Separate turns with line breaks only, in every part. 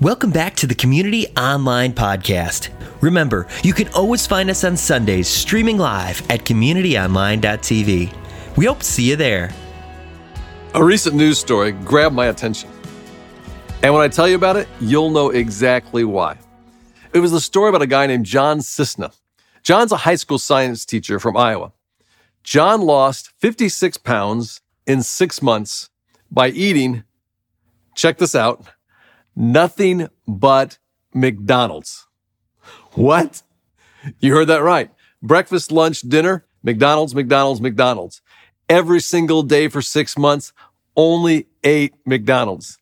Welcome back to the Community Online Podcast. Remember, you can always find us on Sundays streaming live at communityonline.tv. We hope to see you there.
A recent news story grabbed my attention. And when I tell you about it, you'll know exactly why. It was the story about a guy named John Cisna. John's a high school science teacher from Iowa. John lost 56 pounds in six months by eating, check this out, nothing but McDonald's. What? You heard that right. Breakfast, lunch, dinner, McDonald's, McDonald's, McDonald's. Every single day for six months, only ate McDonald's.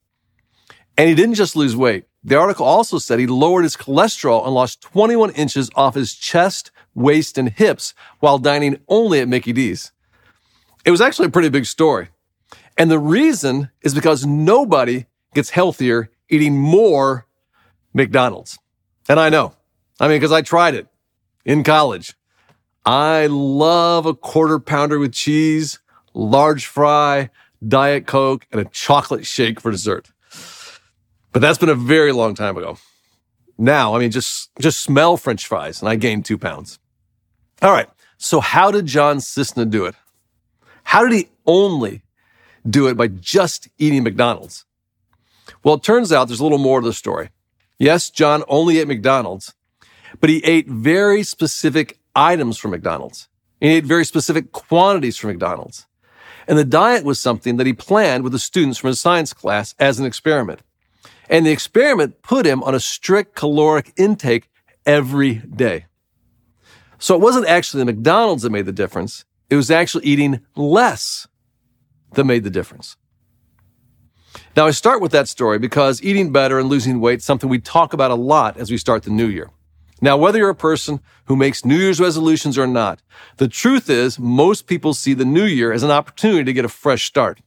And he didn't just lose weight. The article also said he lowered his cholesterol and lost 21 inches off his chest, waist, and hips while dining only at Mickey D's. It was actually a pretty big story. And the reason is because nobody gets healthier eating more McDonald's. And I know. I mean, because I tried it in college. I love a quarter pounder with cheese, large fry, Diet Coke, and a chocolate shake for dessert. But that's been a very long time ago. Now, I mean, just, just smell French fries and I gained two pounds. All right. So how did John Cisna do it? How did he only do it by just eating McDonald's? Well, it turns out there's a little more to the story. Yes, John only ate McDonald's, but he ate very specific items from McDonald's. He ate very specific quantities from McDonald's. And the diet was something that he planned with the students from his science class as an experiment. And the experiment put him on a strict caloric intake every day. So it wasn't actually the McDonald's that made the difference. It was actually eating less that made the difference. Now, I start with that story because eating better and losing weight is something we talk about a lot as we start the new year. Now, whether you're a person who makes New Year's resolutions or not, the truth is most people see the new year as an opportunity to get a fresh start.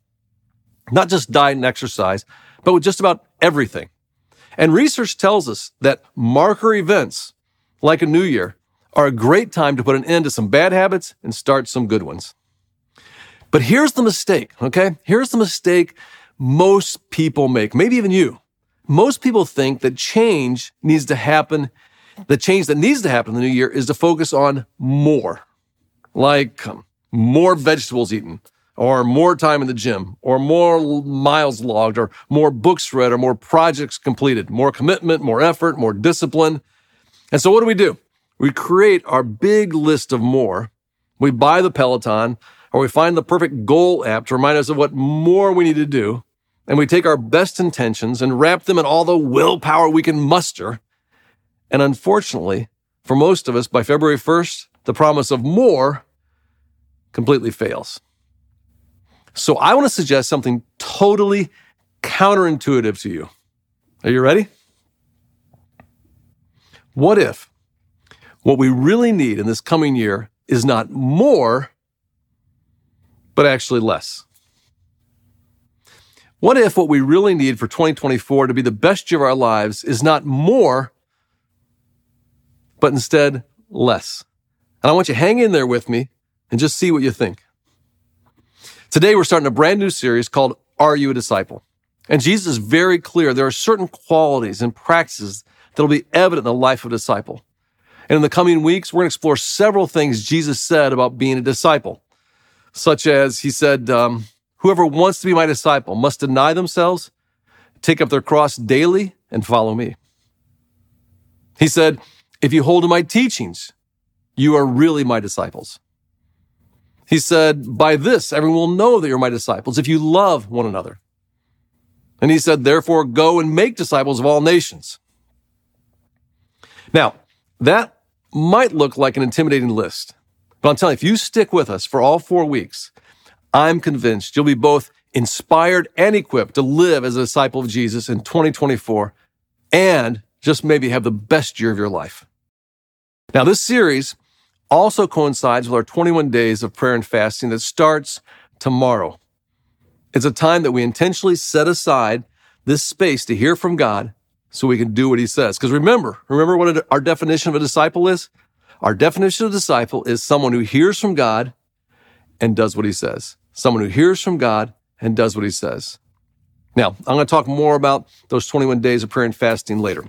Not just diet and exercise, but with just about everything. And research tells us that marker events like a new year are a great time to put an end to some bad habits and start some good ones. But here's the mistake, okay? Here's the mistake most people make, maybe even you. Most people think that change needs to happen. The change that needs to happen in the new year is to focus on more, like um, more vegetables eaten, or more time in the gym, or more miles logged, or more books read, or more projects completed, more commitment, more effort, more discipline. And so what do we do? We create our big list of more. We buy the Peloton, or we find the perfect goal app to remind us of what more we need to do. And we take our best intentions and wrap them in all the willpower we can muster. And unfortunately, for most of us, by February 1st, the promise of more completely fails. So I want to suggest something totally counterintuitive to you. Are you ready? What if what we really need in this coming year is not more, but actually less? What if what we really need for 2024 to be the best year of our lives is not more, but instead less? And I want you to hang in there with me and just see what you think. Today, we're starting a brand new series called Are You a Disciple? And Jesus is very clear there are certain qualities and practices that will be evident in the life of a disciple. And in the coming weeks, we're going to explore several things Jesus said about being a disciple, such as he said, um, Whoever wants to be my disciple must deny themselves, take up their cross daily, and follow me. He said, If you hold to my teachings, you are really my disciples. He said, By this, everyone will know that you're my disciples if you love one another. And he said, Therefore, go and make disciples of all nations. Now, that might look like an intimidating list, but I'm telling you, if you stick with us for all four weeks, I'm convinced you'll be both inspired and equipped to live as a disciple of Jesus in 2024 and just maybe have the best year of your life. Now, this series also coincides with our 21 days of prayer and fasting that starts tomorrow. It's a time that we intentionally set aside this space to hear from God so we can do what he says. Because remember, remember what our definition of a disciple is? Our definition of a disciple is someone who hears from God and does what he says. Someone who hears from God and does what he says. Now, I'm going to talk more about those 21 days of prayer and fasting later.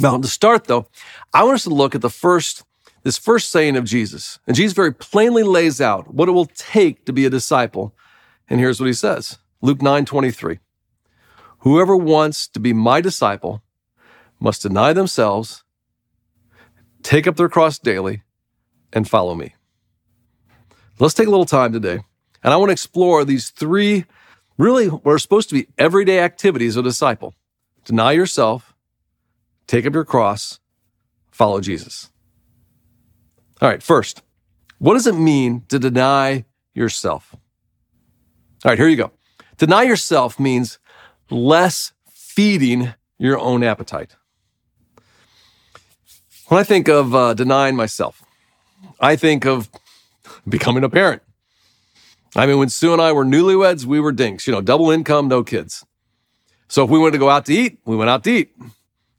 Now, to start though, I want us to look at the first, this first saying of Jesus. And Jesus very plainly lays out what it will take to be a disciple. And here's what he says. Luke 9, 23. Whoever wants to be my disciple must deny themselves, take up their cross daily, and follow me. Let's take a little time today. And I want to explore these three really what are supposed to be everyday activities of a disciple. Deny yourself, take up your cross, follow Jesus. All right, first, what does it mean to deny yourself? All right, here you go. Deny yourself means less feeding your own appetite. When I think of uh, denying myself, I think of becoming a parent. I mean, when Sue and I were newlyweds, we were dinks, you know, double income, no kids. So if we wanted to go out to eat, we went out to eat.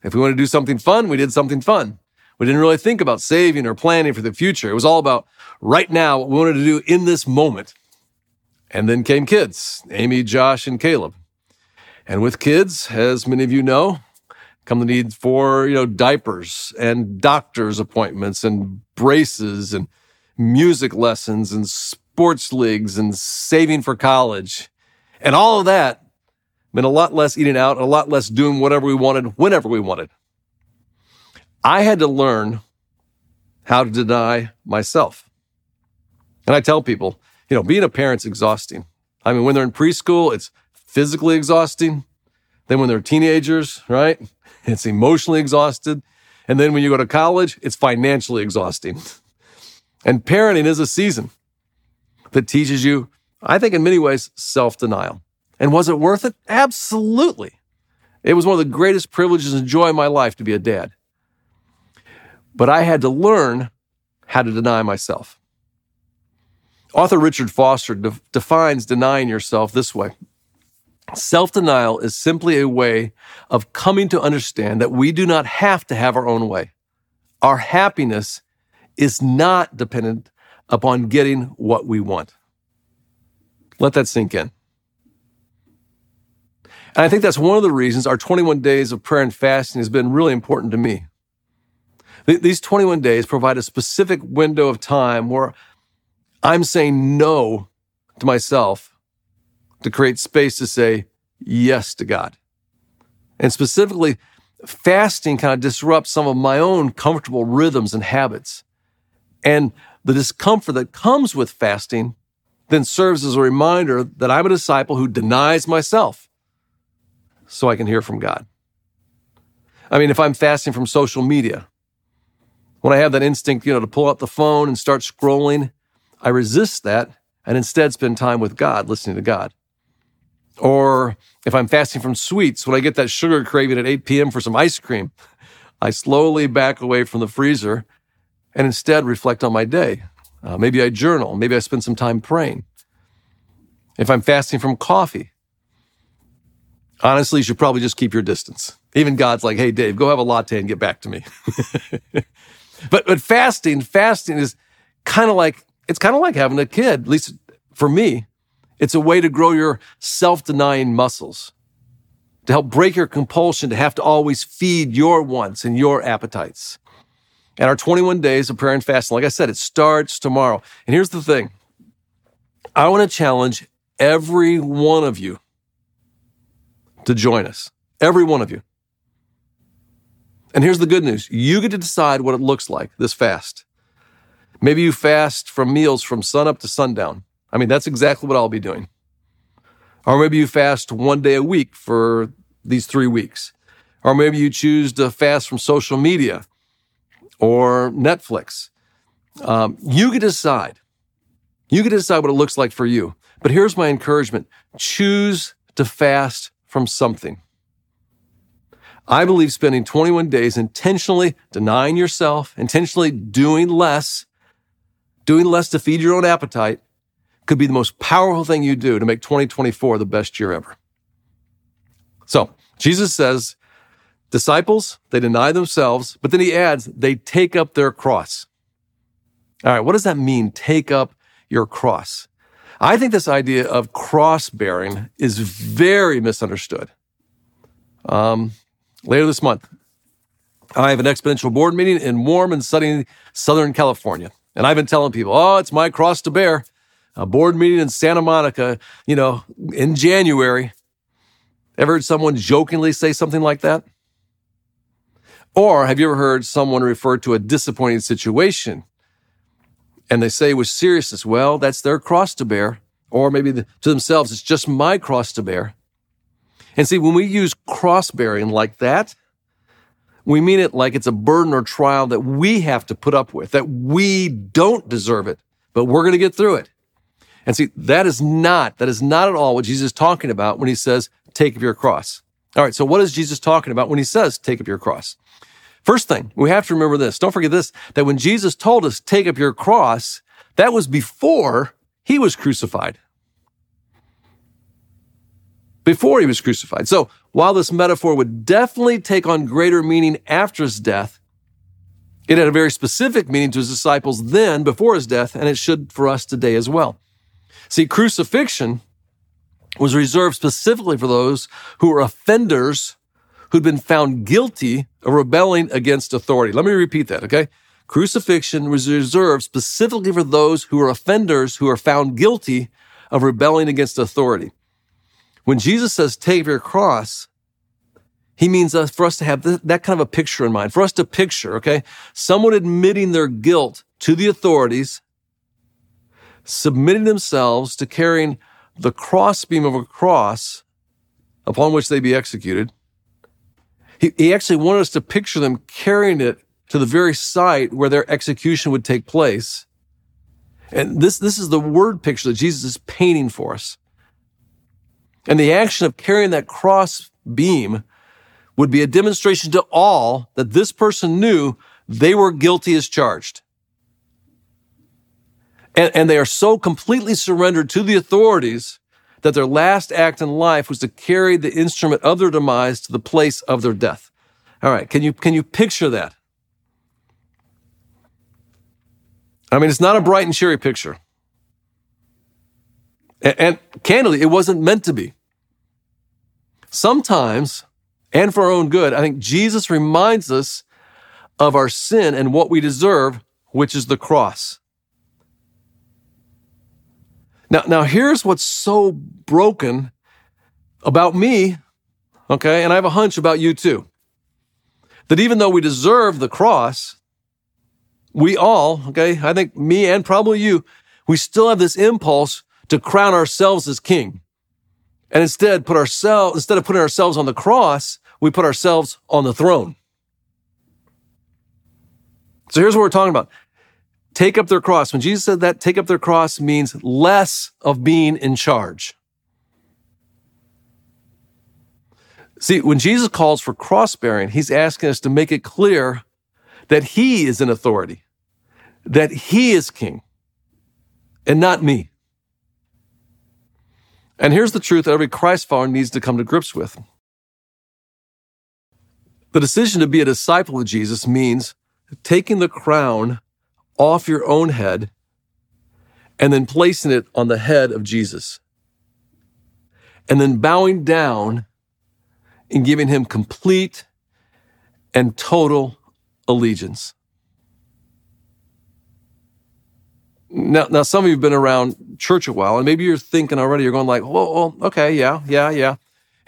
If we wanted to do something fun, we did something fun. We didn't really think about saving or planning for the future. It was all about right now, what we wanted to do in this moment. And then came kids, Amy, Josh, and Caleb. And with kids, as many of you know, come the need for, you know, diapers and doctor's appointments and braces and music lessons and sports leagues and saving for college. And all of that meant a lot less eating out, a lot less doing whatever we wanted, whenever we wanted. I had to learn how to deny myself. And I tell people, you know, being a parent's exhausting. I mean, when they're in preschool, it's physically exhausting. Then when they're teenagers, right? It's emotionally exhausted. And then when you go to college, it's financially exhausting. And parenting is a season that teaches you, I think in many ways, self denial. And was it worth it? Absolutely. It was one of the greatest privileges and joy of my life to be a dad. But I had to learn how to deny myself. Author Richard Foster de- defines denying yourself this way Self denial is simply a way of coming to understand that we do not have to have our own way. Our happiness is not dependent upon getting what we want. Let that sink in. And I think that's one of the reasons our 21 days of prayer and fasting has been really important to me. These 21 days provide a specific window of time where I'm saying no to myself to create space to say yes to God. And specifically, fasting kind of disrupts some of my own comfortable rhythms and habits. And the discomfort that comes with fasting then serves as a reminder that I'm a disciple who denies myself so I can hear from God. I mean, if I'm fasting from social media, when I have that instinct, you know, to pull out the phone and start scrolling, I resist that and instead spend time with God, listening to God. Or if I'm fasting from sweets, when I get that sugar craving at 8 p.m. for some ice cream, I slowly back away from the freezer and instead reflect on my day. Uh, maybe I journal. Maybe I spend some time praying. If I'm fasting from coffee, honestly, you should probably just keep your distance. Even God's like, hey, Dave, go have a latte and get back to me. but, but fasting, fasting is kind of like, it's kind of like having a kid, at least for me. It's a way to grow your self denying muscles, to help break your compulsion to have to always feed your wants and your appetites. And our 21 days of prayer and fasting, like I said, it starts tomorrow. And here's the thing I want to challenge every one of you to join us. Every one of you. And here's the good news you get to decide what it looks like this fast. Maybe you fast from meals from sunup to sundown. I mean, that's exactly what I'll be doing. Or maybe you fast one day a week for these three weeks. Or maybe you choose to fast from social media or Netflix. Um, you to decide. You to decide what it looks like for you. But here's my encouragement choose to fast from something. I believe spending 21 days intentionally denying yourself, intentionally doing less, doing less to feed your own appetite could be the most powerful thing you do to make 2024 the best year ever. So Jesus says, disciples, they deny themselves, but then he adds, they take up their cross. All right, what does that mean? Take up your cross. I think this idea of cross bearing is very misunderstood. Um, later this month, I have an exponential board meeting in warm and sunny Southern California. And I've been telling people, oh, it's my cross to bear. A board meeting in Santa Monica, you know, in January. Ever heard someone jokingly say something like that? Or have you ever heard someone refer to a disappointing situation and they say with seriousness, well, that's their cross to bear. Or maybe the, to themselves, it's just my cross to bear. And see, when we use cross bearing like that, we mean it like it's a burden or trial that we have to put up with, that we don't deserve it, but we're going to get through it. And see, that is not, that is not at all what Jesus is talking about when he says, take up your cross. All right. So what is Jesus talking about when he says, take up your cross? First thing, we have to remember this. Don't forget this, that when Jesus told us, take up your cross, that was before he was crucified. Before he was crucified. So while this metaphor would definitely take on greater meaning after his death, it had a very specific meaning to his disciples then before his death, and it should for us today as well. See, crucifixion was reserved specifically for those who were offenders who'd been found guilty of rebelling against authority. Let me repeat that, okay? Crucifixion was reserved specifically for those who are offenders who are found guilty of rebelling against authority. When Jesus says, take your cross, he means us, for us to have th- that kind of a picture in mind, for us to picture, okay? Someone admitting their guilt to the authorities, submitting themselves to carrying the crossbeam of a cross upon which they be executed, he, he actually wanted us to picture them carrying it to the very site where their execution would take place. And this, this is the word picture that Jesus is painting for us. And the action of carrying that cross beam would be a demonstration to all that this person knew they were guilty as charged. And, and they are so completely surrendered to the authorities that their last act in life was to carry the instrument of their demise to the place of their death. All right, can you, can you picture that? I mean, it's not a bright and cheery picture. And, and candidly, it wasn't meant to be. Sometimes, and for our own good, I think Jesus reminds us of our sin and what we deserve, which is the cross. Now, now here's what's so broken about me, okay, and I have a hunch about you too. That even though we deserve the cross, we all, okay, I think me and probably you, we still have this impulse to crown ourselves as king. And instead put ourselves, instead of putting ourselves on the cross, we put ourselves on the throne. So here's what we're talking about take up their cross. When Jesus said that, take up their cross means less of being in charge. See, when Jesus calls for cross bearing, he's asking us to make it clear that he is in authority, that he is king, and not me. And here's the truth that every Christ follower needs to come to grips with. The decision to be a disciple of Jesus means taking the crown off your own head and then placing it on the head of Jesus. And then bowing down and giving him complete and total allegiance. Now, now some of you have been around church a while, and maybe you're thinking already, you're going like, oh, okay, yeah, yeah, yeah.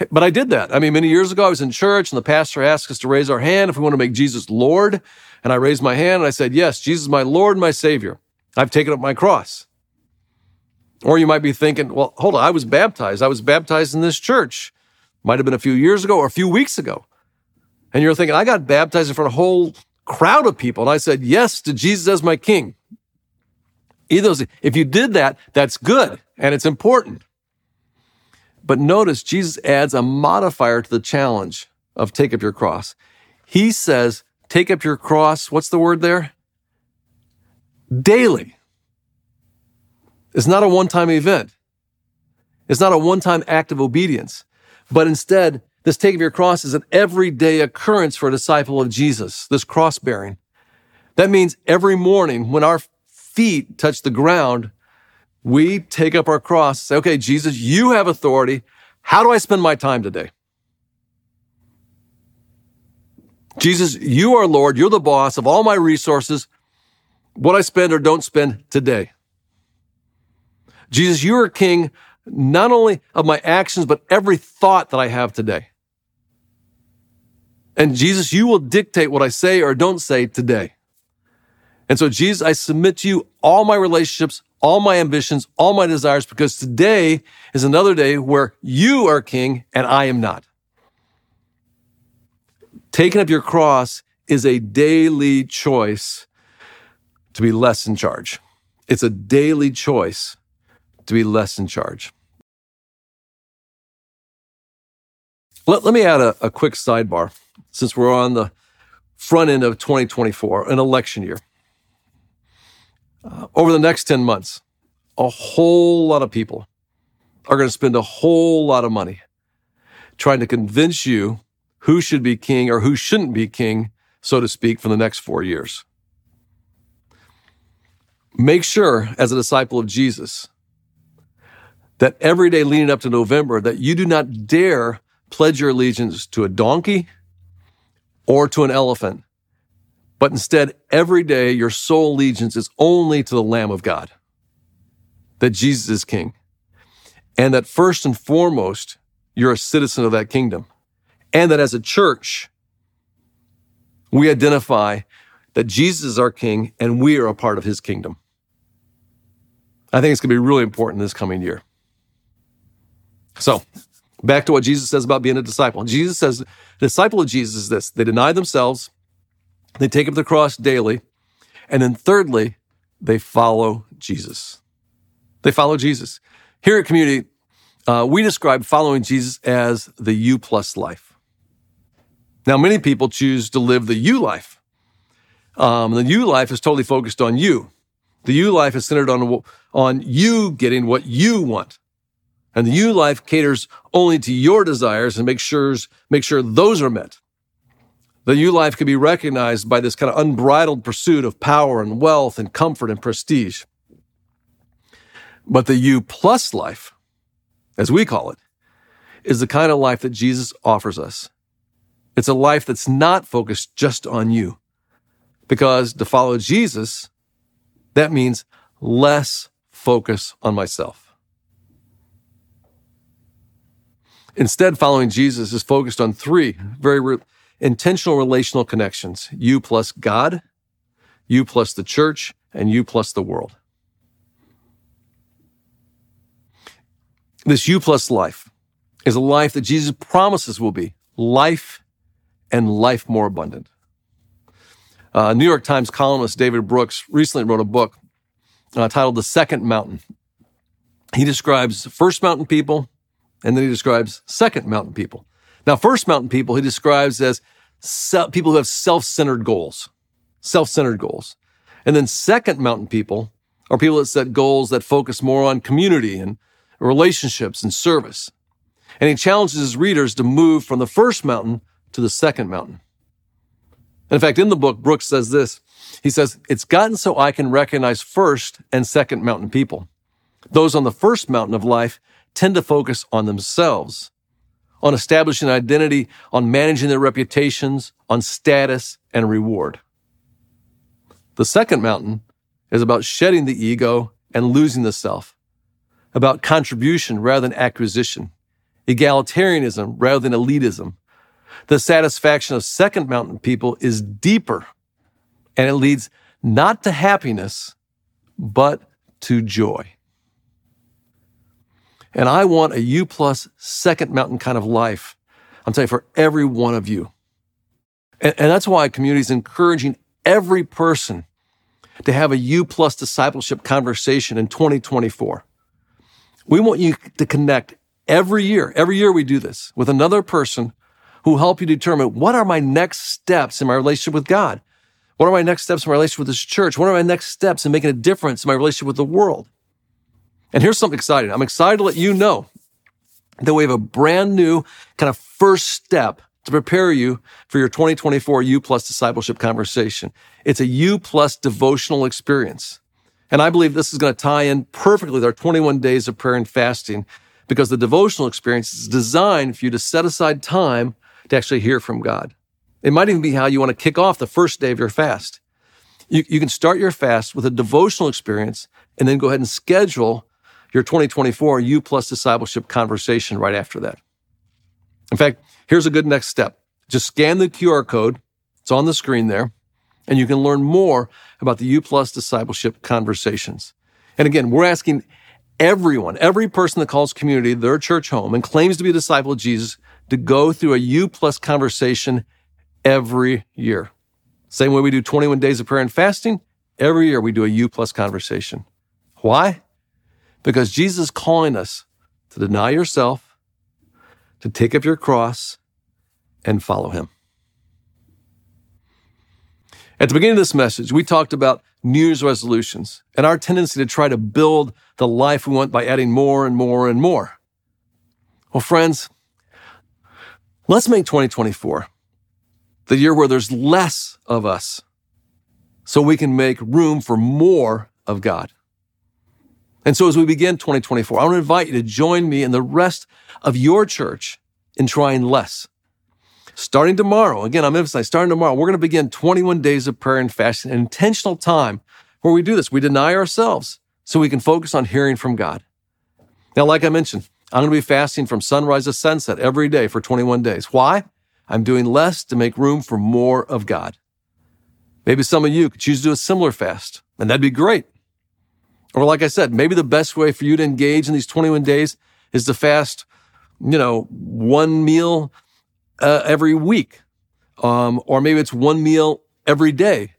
But I did that. I mean, many years ago, I was in church, and the pastor asked us to raise our hand if we want to make Jesus Lord. And I raised my hand and I said, Yes, Jesus is my Lord and my Savior. I've taken up my cross. Or you might be thinking, Well, hold on, I was baptized. I was baptized in this church. Might have been a few years ago or a few weeks ago. And you're thinking, I got baptized in front of a whole crowd of people. And I said, Yes to Jesus as my King. Either if you did that, that's good and it's important. But notice Jesus adds a modifier to the challenge of take up your cross. He says, take up your cross. What's the word there? Daily. It's not a one time event. It's not a one time act of obedience, but instead, this take of your cross is an everyday occurrence for a disciple of Jesus, this cross bearing. That means every morning when our feet touch the ground, we take up our cross, say, okay, Jesus, you have authority. How do I spend my time today? Jesus, you are Lord. You're the boss of all my resources, what I spend or don't spend today. Jesus, you are king not only of my actions, but every thought that I have today. And Jesus, you will dictate what I say or don't say today. And so, Jesus, I submit to you all my relationships, all my ambitions, all my desires, because today is another day where you are king and I am not. Taking up your cross is a daily choice to be less in charge. It's a daily choice to be less in charge. Let, let me add a, a quick sidebar since we're on the front end of 2024, an election year. Uh, over the next 10 months, a whole lot of people are going to spend a whole lot of money trying to convince you who should be king or who shouldn't be king, so to speak, for the next four years. Make sure, as a disciple of Jesus, that every day leading up to November, that you do not dare pledge your allegiance to a donkey or to an elephant, but instead, every day, your sole allegiance is only to the Lamb of God, that Jesus is King, and that first and foremost, you're a citizen of that kingdom and that as a church, we identify that Jesus is our king and we are a part of his kingdom. I think it's going to be really important this coming year. So, back to what Jesus says about being a disciple. Jesus says, the disciple of Jesus is this they deny themselves, they take up the cross daily, and then thirdly, they follow Jesus. They follow Jesus. Here at Community, uh, we describe following Jesus as the U plus life. Now, many people choose to live the you life. Um, the you life is totally focused on you. The you life is centered on, on you getting what you want. And the you life caters only to your desires and makes sure, make sure those are met. The you life can be recognized by this kind of unbridled pursuit of power and wealth and comfort and prestige. But the you plus life, as we call it, is the kind of life that Jesus offers us. It's a life that's not focused just on you. Because to follow Jesus, that means less focus on myself. Instead, following Jesus is focused on three very intentional relational connections you plus God, you plus the church, and you plus the world. This you plus life is a life that Jesus promises will be life and life more abundant. Uh, New York Times columnist David Brooks recently wrote a book uh, titled The Second Mountain. He describes first mountain people and then he describes second mountain people. Now, first mountain people he describes as people who have self centered goals, self centered goals. And then second mountain people are people that set goals that focus more on community and relationships and service. And he challenges his readers to move from the first mountain to the second mountain. In fact, in the book, Brooks says this. He says, It's gotten so I can recognize first and second mountain people. Those on the first mountain of life tend to focus on themselves, on establishing identity, on managing their reputations, on status and reward. The second mountain is about shedding the ego and losing the self, about contribution rather than acquisition, egalitarianism rather than elitism, the satisfaction of second mountain people is deeper and it leads not to happiness, but to joy. And I want a U plus second mountain kind of life. I'm saying for every one of you. And, and that's why community is encouraging every person to have a U plus discipleship conversation in 2024. We want you to connect every year. Every year we do this with another person who help you determine what are my next steps in my relationship with God? What are my next steps in my relationship with this church? What are my next steps in making a difference in my relationship with the world? And here's something exciting. I'm excited to let you know that we have a brand new kind of first step to prepare you for your 2024 U plus discipleship conversation. It's a U plus devotional experience. And I believe this is going to tie in perfectly with our 21 days of prayer and fasting because the devotional experience is designed for you to set aside time to actually hear from God. It might even be how you want to kick off the first day of your fast. You, you can start your fast with a devotional experience and then go ahead and schedule your 2024 U plus discipleship conversation right after that. In fact, here's a good next step. Just scan the QR code. It's on the screen there and you can learn more about the U plus discipleship conversations. And again, we're asking everyone, every person that calls community their church home and claims to be a disciple of Jesus to go through a U plus conversation every year. Same way we do 21 days of prayer and fasting, every year we do a U plus conversation. Why? Because Jesus is calling us to deny yourself, to take up your cross, and follow him. At the beginning of this message, we talked about New Year's resolutions and our tendency to try to build the life we want by adding more and more and more. Well, friends, let's make 2024 the year where there's less of us so we can make room for more of God. And so as we begin 2024, I want to invite you to join me and the rest of your church in trying less. Starting tomorrow, again, I'm emphasizing, starting tomorrow, we're going to begin 21 days of prayer and fasting, an intentional time where we do this. We deny ourselves so we can focus on hearing from God. Now, like I mentioned, I'm going to be fasting from sunrise to sunset every day for 21 days. Why? I'm doing less to make room for more of God. Maybe some of you could choose to do a similar fast, and that'd be great. Or like I said, maybe the best way for you to engage in these 21 days is to fast, you know, one meal uh, every week. Um, or maybe it's one meal every day.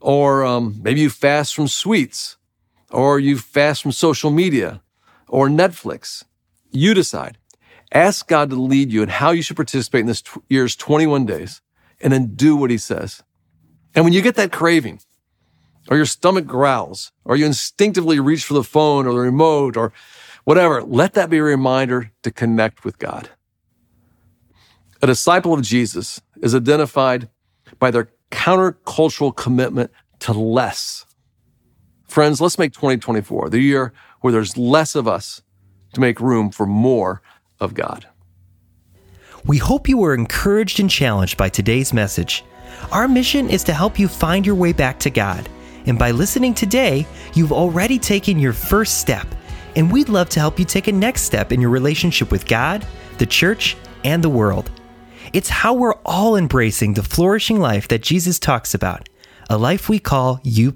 Or um, maybe you fast from sweets. Or you fast from social media or Netflix. You decide. Ask God to lead you in how you should participate in this t- year's 21 days and then do what he says. And when you get that craving, or your stomach growls, or you instinctively reach for the phone or the remote or whatever, let that be a reminder to connect with God. A disciple of Jesus is identified by their countercultural commitment to less. Friends, let's make 2024 the year where there's less of us to make room for more of God.
We hope you were encouraged and challenged by today's message. Our mission is to help you find your way back to God. And by listening today, you've already taken your first step. And we'd love to help you take a next step in your relationship with God, the church, and the world. It's how we're all embracing the flourishing life that Jesus talks about, a life we call U.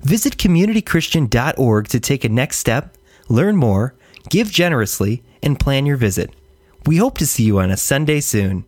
Visit communitychristian.org to take a next step, learn more, give generously, and plan your visit. We hope to see you on a Sunday soon.